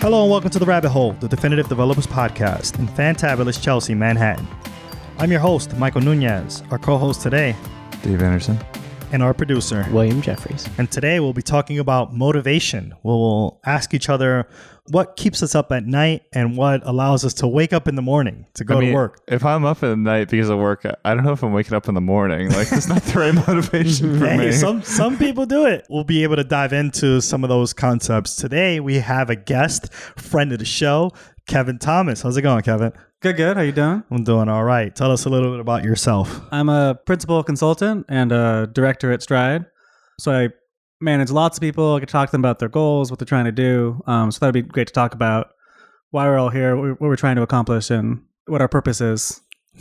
Hello and welcome to The Rabbit Hole, the definitive developers podcast in fantabulous Chelsea, Manhattan. I'm your host, Michael Nunez, our co host today, Dave Anderson. And our producer. William Jeffries. And today we'll be talking about motivation. We'll ask each other what keeps us up at night and what allows us to wake up in the morning to go I mean, to work. If I'm up at night because of work, I don't know if I'm waking up in the morning. Like, that's not the right motivation for Hey, me. some some people do it. We'll be able to dive into some of those concepts today. We have a guest, friend of the show, Kevin Thomas. How's it going, Kevin? Good, good. How you doing? I'm doing all right. Tell us a little bit about yourself. I'm a principal consultant and a director at Stride. So I manage lots of people. I can talk to them about their goals, what they're trying to do. Um, so that'd be great to talk about why we're all here, what we're, trying to accomplish, and what our purpose is.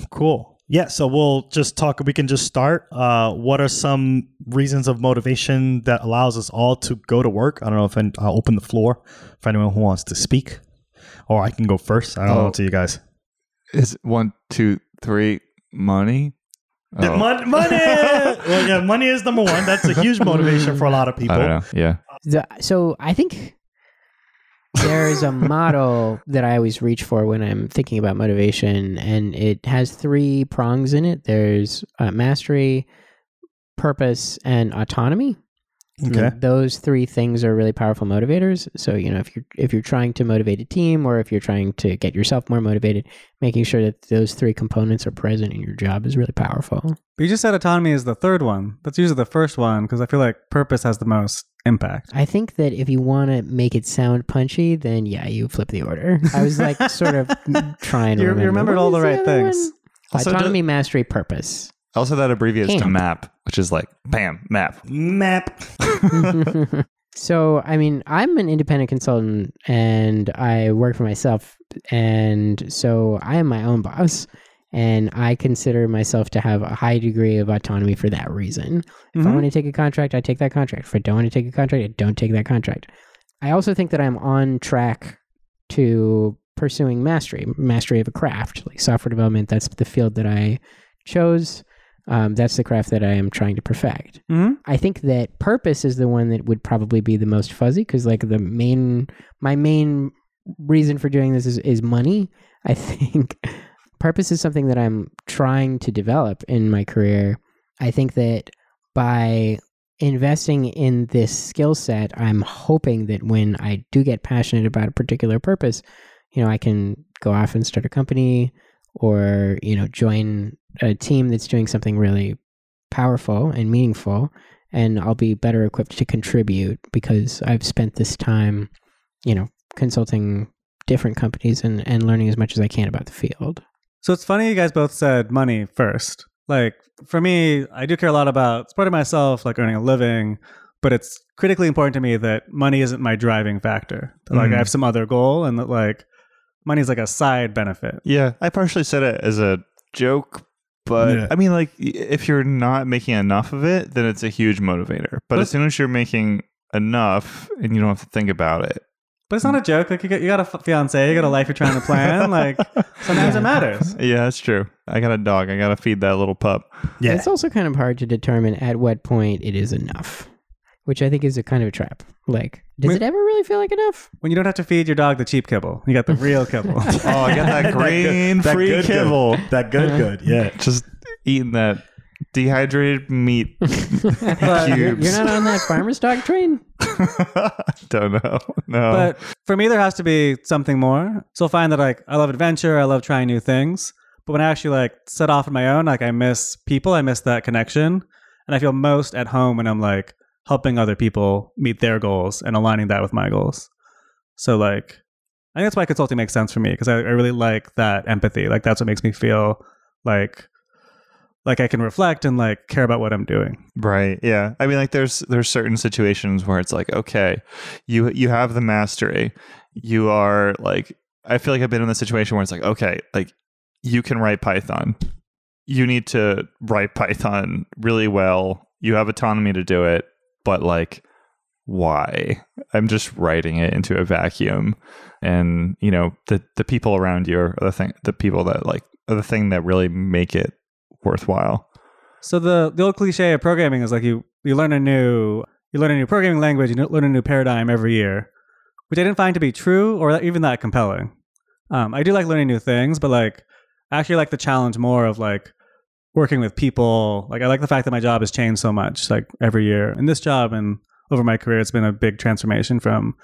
Cool. Yeah, so we'll just talk. We can just start. Uh, what are some reasons of motivation that allows us all to go to work? I don't know if I'll open the floor for anyone who wants to speak, or I can go first. I don't know Oh. to you guys. Is one, two, three, money? Oh, mon- money. well, yeah, money is number one. That's a huge motivation for a lot of people. I don't know. Yeah. The- so I think there's a model that I always reach for when I'm thinking about motivation, and it has three prongs in it. There's uh, mastery, purpose, and autonomy. Okay. And those three things are really powerful motivators. So you know, if you're if you're trying to motivate a team, or if you're trying to get yourself more motivated, making sure that those three components are present in your job is really powerful. But you just said autonomy is the third one. That's usually the first one because I feel like purpose has the most impact. I think that if you want to make it sound punchy, then yeah, you flip the order. I was like sort of trying to You- you remember. remembered all the right things. Also, Autonomy, mastery, purpose. Also, that abbreviates to MAP, which is like, bam, MAP. Map. so, I mean, I'm an independent consultant and I work for myself. And so I am my own boss. And I consider myself to have a high degree of autonomy for that reason. If I Mhm. want to take a contract, I take that contract. If I don't want to take a contract, I don't take that contract. I also think that I'm on track to pursuing mastery, mastery of a craft, like software development. That's the field that I chose. Um, that's the craft that I am trying to perfect. hmm I think that purpose is the one that would probably be the most fuzzy because, like, the main, my main reason for doing this is, is money. I think purpose is something that I'm trying to develop in my career. I think that by investing in this skill set, I'm hoping that when I do get passionate about a particular purpose, you know, I can go off and start a company or, you know, join a team that's doing something really powerful and meaningful and I'll be better equipped to contribute because I've spent this time, you know, consulting different companies and, and learning as much as I can about the field. So it's funny you guys both said money first. Like for me, I do care a lot about supporting myself, like earning a living, but it's critically important to me that money isn't my driving factor. That, Like. I mm-hmm. have some other goal and that like money is like a side benefit. Yeah. I partially said it as a joke, but Yeah. I mean, like, if you're not making enough of it, then it's a huge motivator. But But- as soon as you're making enough and you don't have to think about it, But it's not a joke. Like you got, you got a f- fiance, you got a life you're trying to plan. like sometimes it matters. yeah, that's true. I got a dog. I got to feed that little pup. Yeah. It's also kind of hard to determine at what point it is enough, which I think is a kind of a trap. Like, does Wait- it ever really feel like enough? When you don't have to feed your dog the cheap kibble, you got the real kibble. Oh, I got that green That free good, good. kibble. That good, Uh-huh. good. Yeah. Just eating that dehydrated meat you're, you're not on that farmer's dog train? Don't know. No. But for me, there has to be something more. So I'll find that like I love adventure, I love trying new things. But when I actually like set off on my own, like I miss people, I miss that connection, and I feel most at home when I'm like helping other people meet their goals and aligning that with my goals. So like, I think that's why consulting makes sense for me because I, I really like that empathy. Like that's what makes me feel like like I can reflect and like care about what I'm doing. Right. Yeah. I mean, like, there's there's certain situations where it's like, okay, you you have the mastery. You are like, I feel like I've been in the situation where it's like, okay, like you can write Python. You need to write Python really well. You have autonomy to do it, but like, why? I'm just writing it into a vacuum, and you know, the the people around you are the thing, the people that like are the thing that really make it worthwhile. So the the old cliche of programming is like you you learn a new you learn a new programming language, you learn a new paradigm every year. which I didn't find to be true or even that compelling. Um, I do like learning new things, but like I actually like the challenge more of like working with people. Like I like the fact that my job has changed so much, like every year. In this job and over my career, it's been a big transformation from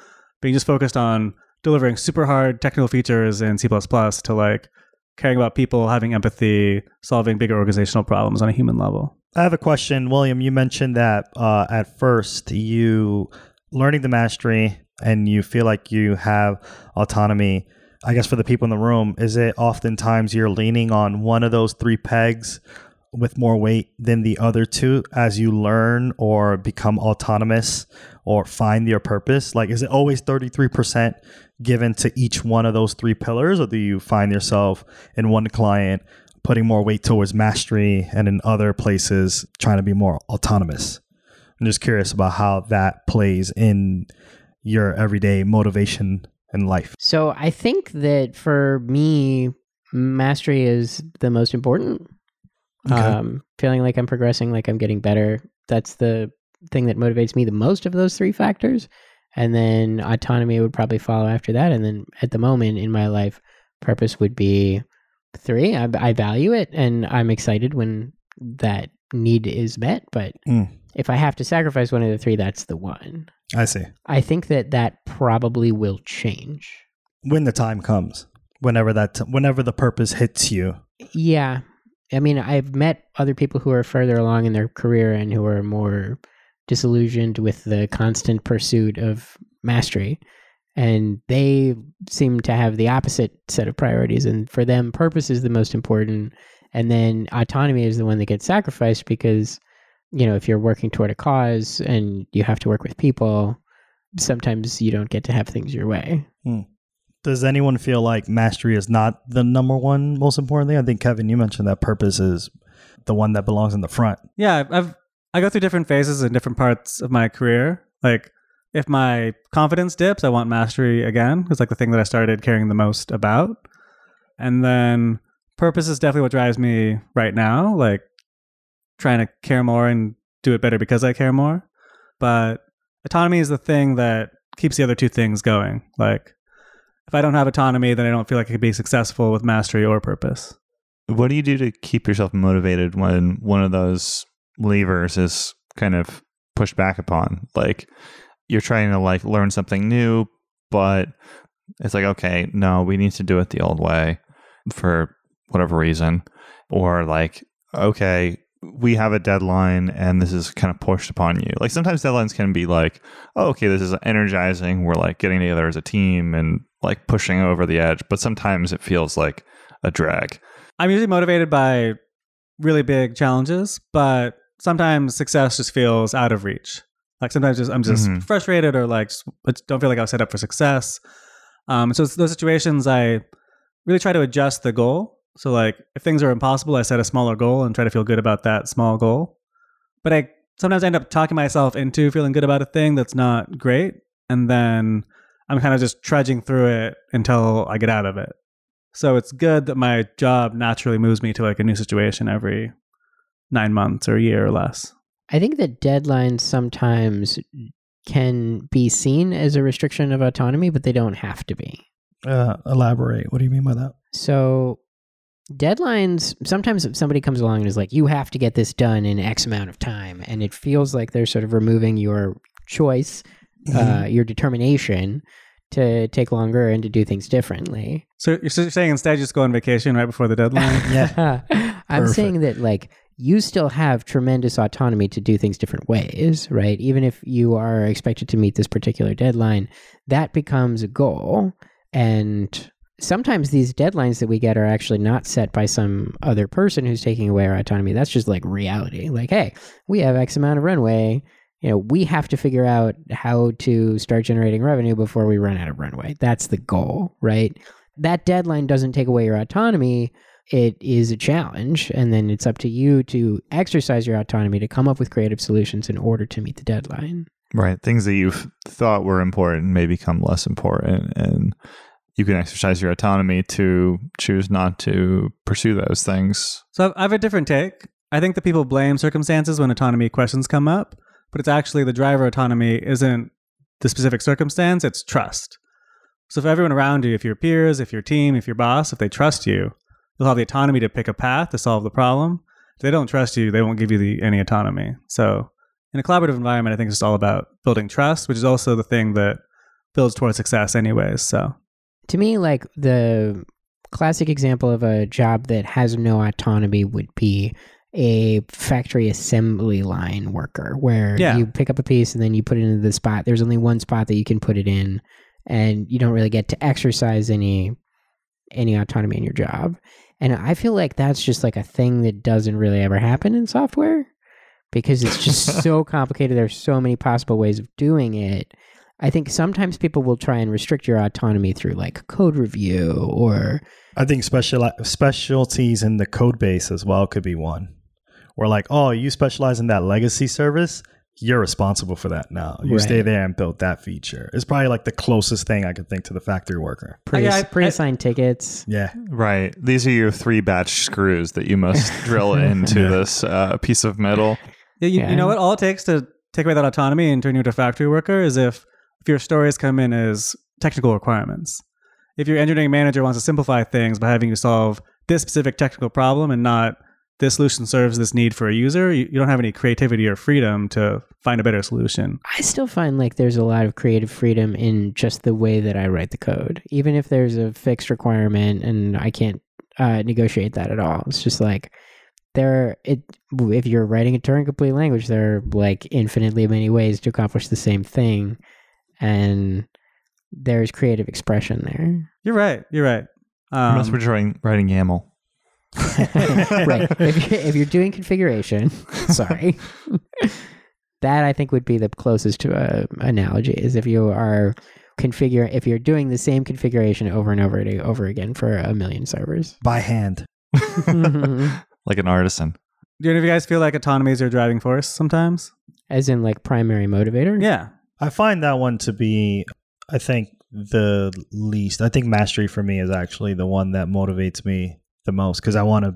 being just focused on delivering super hard technical features in C to like caring about people, having empathy, solving bigger organizational problems on a human level. I have a question, William. You mentioned that uh, at first you learning the mastery and you feel like you have autonomy. I guess for the people in the room, is it oftentimes you're leaning on one of those three pegs with more weight than the other two as you learn or become autonomous or find your purpose? Like, is it always 33% given to each one of those three pillars, or do you find yourself in one client putting more weight towards mastery and in other places trying to be more autonomous? I'm just curious about how that plays in your everyday motivation in life. So I think that for me, mastery is the most important. Okay. Um, feeling like I'm progressing, like I'm getting better. That's the thing that motivates me the most of those three factors. And then autonomy would probably follow after that. And then at the moment in my life, purpose would be three. I, I value it and I'm excited when that need is met. But Mm. if I have to sacrifice one of the three, that's the one. I see. I think that that probably will change. When the time comes, whenever that, t- whenever the purpose hits you. Yeah. I mean, I've met other people who are further along in their career and who are more disillusioned with the constant pursuit of mastery. And they seem to have the opposite set of priorities. And for them, purpose is the most important. And then autonomy is the one that gets sacrificed because, you know, if you're working toward a cause and you have to work with people, sometimes you don't get to have things your way. Hmm. Does anyone feel like mastery is not the number one most important thing? I think Kevin, you mentioned that purpose is the one that belongs in the front. Yeah, I've- I've go through different phases in different parts of my career. Like if my confidence dips, I want mastery again. It's like the thing that I started caring the most about. And then purpose is definitely what drives me right now, like trying to care more and do it better because I care more. But autonomy is the thing that keeps the other two things going. Like if I don't have autonomy, then I don't feel like I could be successful with mastery or purpose. What do you do to keep yourself motivated when one of those levers is kind of pushed back upon? Like you're trying to like learn something new, but it's like, okay, no, we need to do it the old way for whatever reason. Or like, okay, we have a deadline and this is kind of pushed upon you. Like sometimes deadlines can be like, oh, okay, this is energizing. We're like getting together as a team and like pushing over the edge. But sometimes it feels like a drag. I'm usually motivated by really big challenges, but sometimes success just feels out of reach. Like sometimes just, I'm just Mhm. frustrated or like just don't feel like I was set up for success. Um, so it's those situations I really try to adjust the goal. So like if things are impossible, I set a smaller goal and try to feel good about that small goal. But I sometimes end up talking myself into feeling good about a thing that's not great, and then I'm kind of just trudging through it until I get out of it. So it's good that my job naturally moves me to like a new situation every nine months or a year or less. I think that deadlines sometimes can be seen as a restriction of autonomy, but they don't have to be. Uh, elaborate. What do you mean by that? So, deadlines sometimes if somebody comes along and is like, you have to get this done in X amount of time, and it feels like they're sort of removing your choice, uh, your determination to take longer and to do things differently. So you're saying instead just go on vacation right before the deadline? Yeah. I'm Perfect. saying that like you still have tremendous autonomy to do things different ways, right? Even if you are expected to meet this particular deadline, that becomes a goal. And sometimes these deadlines that we get are actually not set by some other person who's taking away our autonomy. That's just like reality. Like, hey, we have X amount of runway. You know, we have to figure out how to start generating revenue before we run out of runway. That's the goal, right? That deadline doesn't take away your autonomy it is a challenge and then it's up to you to exercise your autonomy to come up with creative solutions in order to meet the deadline Right. Things that you've thought were important may become less important and you can exercise your autonomy to choose not to pursue those things. So I've- a different take. I think that people blame circumstances when autonomy questions come up, but it's actually the driver autonomy isn't the specific circumstance, it's trust. So if everyone around you, if your peers, if your team, if your boss, if they trust you, you'll have the autonomy to pick a path to solve the problem. If they don't trust you, they won't give you the, any autonomy. So in a collaborative environment, I think it's just all about building trust, which is also the thing that builds towards success anyways. So to me, like the classic example of a job that has no autonomy would be a factory assembly line worker where Yeah. you pick up a piece and then you put it into the spot. There's only one spot that you can put it in and you don't really get to exercise any any autonomy in your job. And I feel like that's just like a thing that doesn't really ever happen in software because it's just so complicated. There's so many possible ways of doing it. I think sometimes people will try and restrict your autonomy through like code review or I think special specialties in the code base as well could be one. Or like, oh, you specialize in that legacy service, you're responsible for that now. You stay there and build that feature. It's probably like the closest thing I could think to the factory worker. pre I- I- pre-assigned tickets. Yeah. Right. These are your three batch screws that you must drill into Yeah. this uh, piece of metal. Yeah, you, Yeah. you know what? All it takes to take away that autonomy and turn you into a factory worker is if, if your stories come in as technical requirements. If your engineering manager wants to simplify things by having you solve this specific technical problem and not this solution serves this need for a user, you, you don't have any creativity or freedom to find a better solution. I still find like there's a lot of creative freedom in just the way that I write the code. Even if there's a fixed requirement and I can't uh, negotiate that at all. It's just like there it if you're writing a Turing complete language, there are like infinitely many ways to accomplish the same thing. And there's creative expression there. You're right. You're right. Um, Unless we're drawing, writing YAML. Right. If you're, if you're doing configuration, sorry, that I think would be the closest to a analogy. Is if you are configure if you're doing the same configuration over and over and over again for a million servers. By hand. Mm-hmm. like an artisan. do any of you guys feel like autonomy is your driving force sometimes? As in like primary motivator. Yeah. I find that one to be, I think, the least. I think mastery for me is actually the one that motivates me the most because I want to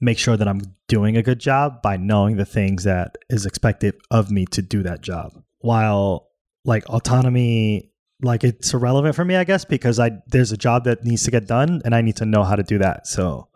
make sure that I'm doing a good job by knowing the things that is expected of me to do that job. While like autonomy, like it's irrelevant for me, I guess, because I there's a job that needs to get done and I need to know how to do that. So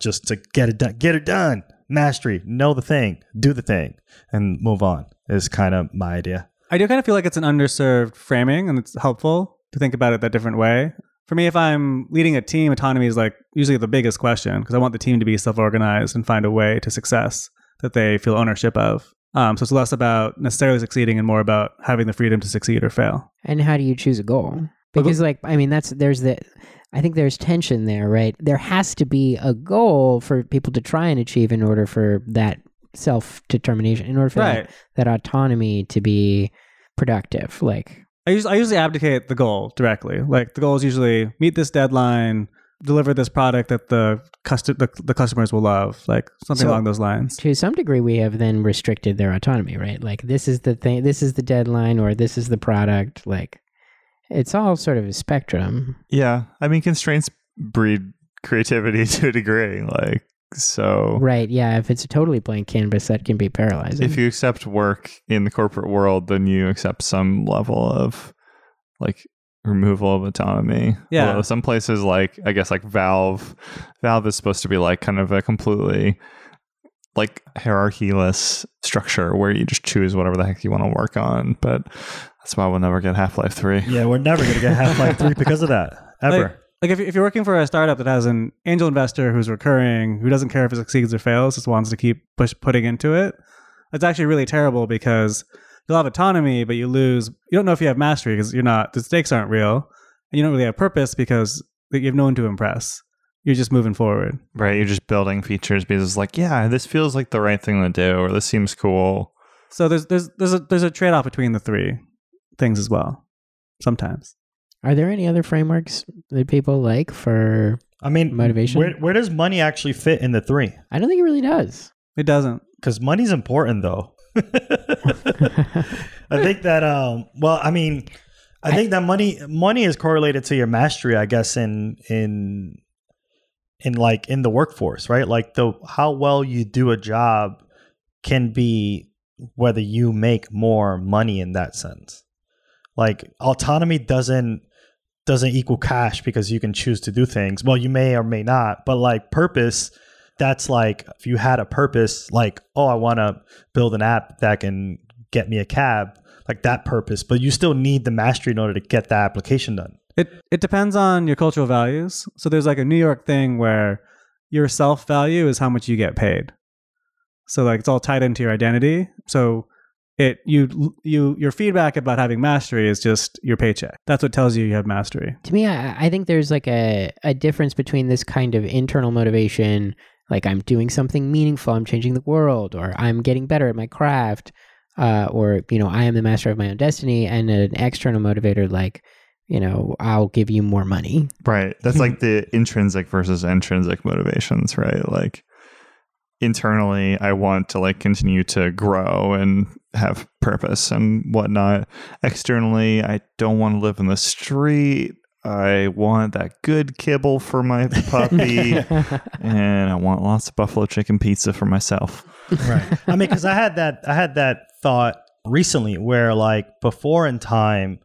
just to get it done, get it done. Mastery, know the thing, do the thing, and move on is kind of my idea. I do kind of feel like it's an underserved framing and it's helpful to think about it that different way. For me, if I'm leading a team, autonomy is like usually the biggest question because I want the team to be self organized and find a way to success that they feel ownership of. Um, so it's less about necessarily succeeding and more about having the freedom to succeed or fail. And how do you choose a goal? Because like I mean that's there's the I think there's tension there, right? There has to be a goal for people to try and achieve in order for that self determination, in order for that, that autonomy to be productive. Like I usually, I usually abdicate the goal directly. Like the goal is usually meet this deadline, deliver this product that the, custom, the, the customers will love, like something So- along those lines. to some degree we have then restricted their autonomy, right? Like this is the thing this is the deadline or this is the product. Like it's all sort of a spectrum. Yeah. I mean, constraints breed creativity to a degree. Like, so Right, yeah. If it's a totally blank canvas, that can be paralyzing. if you accept work in the corporate world, then you accept some level of like removal of autonomy. Yeah. Although some places like I guess like Valve, Valve is supposed to be like kind of a completely like hierarchyless structure where you just choose whatever the heck you want to work on. But that's why we'll never get Half Life Three. Yeah, we're never gonna get Half Life Three because of that ever. Like, like if, if you're working for a startup that has an angel investor who's recurring, who doesn't care if it succeeds or fails, just wants to keep push putting into it, it's actually really terrible because you'll have autonomy, but you lose. You don't know if you have mastery because you're not. The stakes aren't real, and you don't really have purpose because you have no one to impress. You're just moving forward. Right. You're just building features because it's like, yeah, this feels like the right thing to do, or this seems cool. So there's there's there's a there's a trade off between the three things as well. Sometimes. Are there any other frameworks that people like for I mean, Motivation? Where where does money actually fit in the three? I don't think it really does. It doesn't. Because money's important, though. I think that. Um. Well, I mean, I, think that money money is correlated to your mastery. I guess in in in like in the workforce, right? Like the how well you do a job can be whether you make more money in that sense. Like autonomy doesn't doesn't equal cash because you can choose to do things. Well, you may or may not, but like purpose, that's like if you had a purpose, like oh, I want to build an app that can get me a cab, like that purpose. But you still need the mastery in order to get that application done. It it depends on your cultural values. So there's like a New York thing where your self value is how much you get paid. So like it's all tied into your identity. So it you you your feedback about having mastery is just your paycheck. That's what tells you you have mastery. To me, I, I think there's like a, a difference between this kind of internal motivation, like I'm doing something meaningful, I'm changing the world, or I'm getting better at my craft, uh, or you know, I am the master of my own destiny, and an external motivator like, you know, I'll give you more money. Right. That's like the intrinsic versus intrinsic motivations, right? Like internally, I want to like continue to grow and have purpose and whatnot. Externally, I don't want to live in the street. I want that good kibble for my puppy, and I want lots of buffalo chicken pizza for myself. right i mean because i had that i had that thought recently where like before in time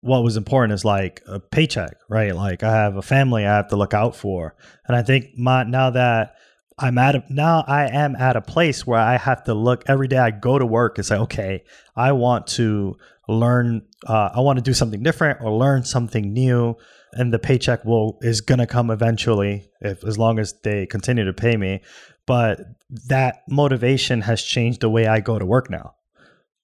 what was important is like a paycheck right like i have a family i have to look out for and i think my now that i'm at a now i am at a place where i have to look every day i go to work and say okay i want to learn uh, i want to do something different or learn something new and the paycheck will is gonna come eventually if as long as they continue to pay me but that motivation has changed the way I go to work now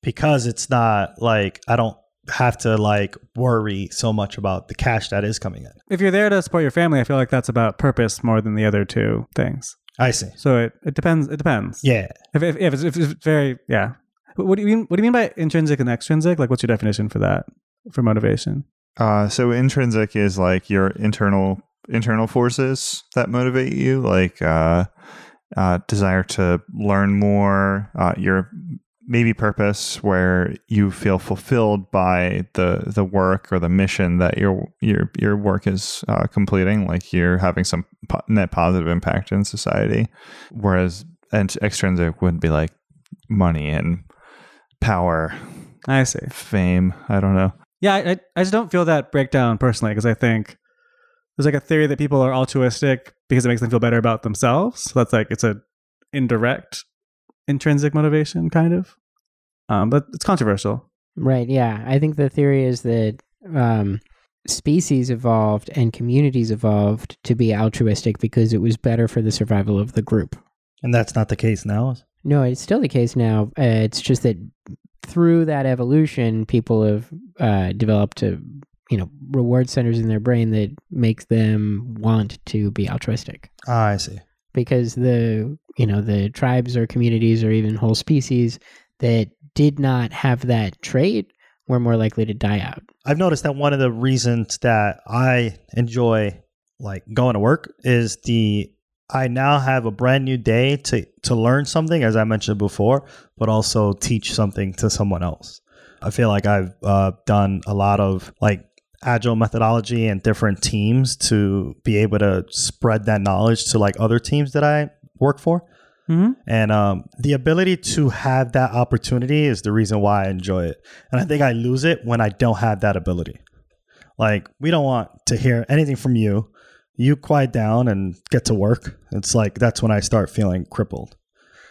because it's not like I don't have to like worry so much about the cash that is coming in. If you're there to support your family, I feel like that's about purpose more than the other two things. I see. So it, it depends. It depends. Yeah. If if, if, it's, if it's very yeah. What do you mean? What do you mean by intrinsic and extrinsic? Like, what's your definition for that? For motivation? Uh, so intrinsic is like your internal internal forces that motivate you, like uh, uh, desire to learn more, uh, your maybe purpose where you feel fulfilled by the the work or the mission that your your your work is uh, completing, like you're having some po- net positive impact in society. Whereas and extrinsic would be like money and power, I see. fame. I don't know. Yeah, I, I- I just don't feel that breakdown personally because I think there's like a theory that people are altruistic because it makes them feel better about themselves. So that's like it's a indirect intrinsic motivation, kind of. Um, but it's controversial. Right. Yeah. I think the theory is that um, species evolved and communities evolved to be altruistic because it was better for the survival of the group. And that's not the case now. No, it's still the case now. Uh, it's just that through that evolution, people have uh, developed a you know reward centers in their brain that makes them want to be altruistic Ah, I see. Because the you know the tribes or communities or even whole species that did not have that trait were more likely to die out. I've noticed that one of the reasons that I enjoy like going to work is the I now have a brand new day to to learn something as I mentioned before, but also teach something to someone else. I feel like I've uh, done a lot of like agile methodology and different teams to be able to spread that knowledge to like other teams that I work for. Mm-hmm. And um, the ability to have that opportunity is the reason why I enjoy it. And I think I lose it when I don't have that ability. Like, we don't want to hear anything from you. You quiet down and get to work. It's like that's when I start feeling crippled.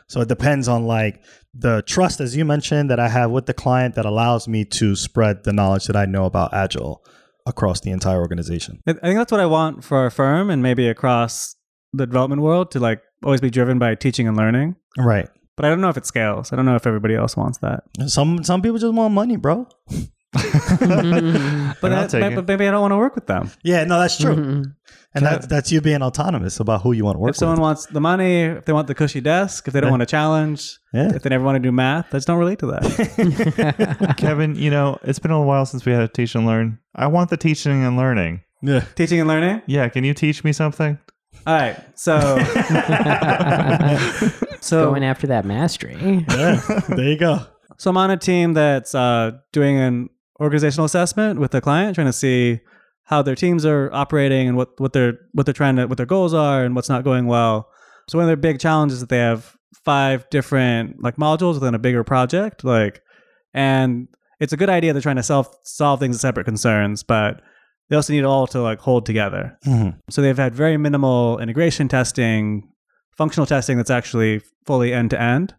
So it depends on like the trust, as you mentioned, that I have with the client that allows me to spread the knowledge that I know about Agile across the entire organization. I think that's what I want for our firm and maybe across the development world to like always be driven by teaching and learning. Right. But I don't know if it scales. I don't know if everybody else wants that. Some some people just want money, bro. But, And I'll that, but, but maybe I don't want to work with them. Yeah, no, that's true. Mhm. And that's that's you being autonomous about who you want to work with. If someone with. wants the money, if they want the cushy desk, if they don't Yeah. want a challenge, Yeah. if they never want to do math, I just don't relate to that. Kevin, you know, it's been a while since we had a teach and learn. I want the teaching and learning. Yeah. Teaching and learning. Yeah, can you teach me something? All right. So, so Going after that mastery. yeah. There you go. So I'm on a team that's uh, doing an organizational assessment with the client, trying to see how their teams are operating and what, what they're what they're trying to what their goals are and what's not going well. So one of their big challenges is that they have five different like modules within a bigger project, like and it's a good idea they're trying to self solve things as separate concerns, but they also need it all to like hold together. Mhm. So they've had very minimal integration testing, functional testing that's actually fully end to end.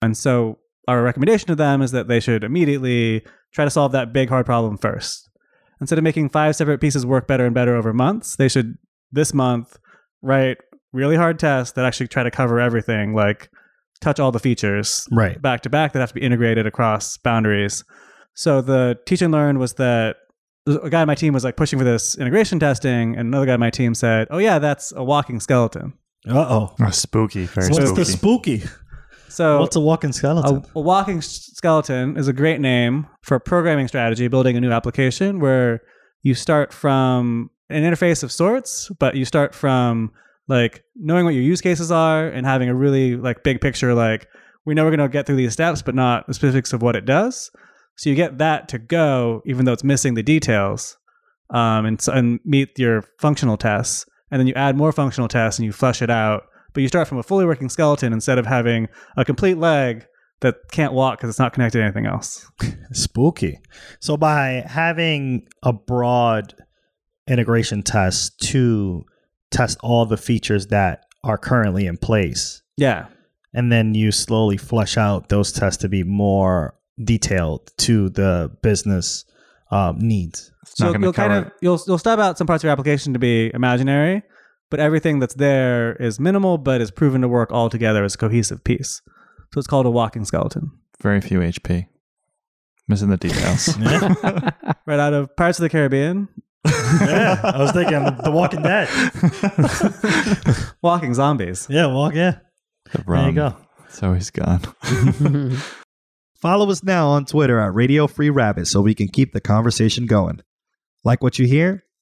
And so our recommendation to them is that they should immediately try to solve that big hard problem first. Instead of making five separate pieces work better and better over months, they should this month write really hard tests that actually try to cover everything, like touch all the features Right. back to back that have to be integrated across boundaries. So the teach and learn was that a guy on my team was like pushing for this integration testing, and another guy on my team said, "Oh yeah, that's a walking skeleton." Uh oh. Spooky, very What's spooky. the spooky? So What's a walking skeleton? a walking skeleton is a great name for a programming strategy, building a new application where you start from an interface of sorts, but you start from like knowing what your use cases are and having a really like big picture. Like we know we're going to get through these steps, but not the specifics of what it does. So you get that to go, even though it's missing the details, um, and, and meet your functional tests. And then you add more functional tests and you flush it out. But you start from a fully working skeleton instead of having a complete leg that can't walk because it's not connected to anything else. Spooky. So by having a broad integration test to test all the features that are currently in place, Yeah. and then you slowly flesh out those tests to be more detailed to the business um, needs. It's So you'll kind cover of you'll you'll stub out some parts of your application to be imaginary, but everything that's there is minimal, but is proven to work all together as a cohesive piece. So it's called a walking skeleton. very few HP. Missing the details. Right out of Pirates of the Caribbean, yeah, I was thinking the, the Walking Dead. walking zombies. Yeah, walk. Yeah, The there you go. So he's gone. Follow us now on Twitter at Radio Free Rabbit so we can keep the conversation going. Like what you hear?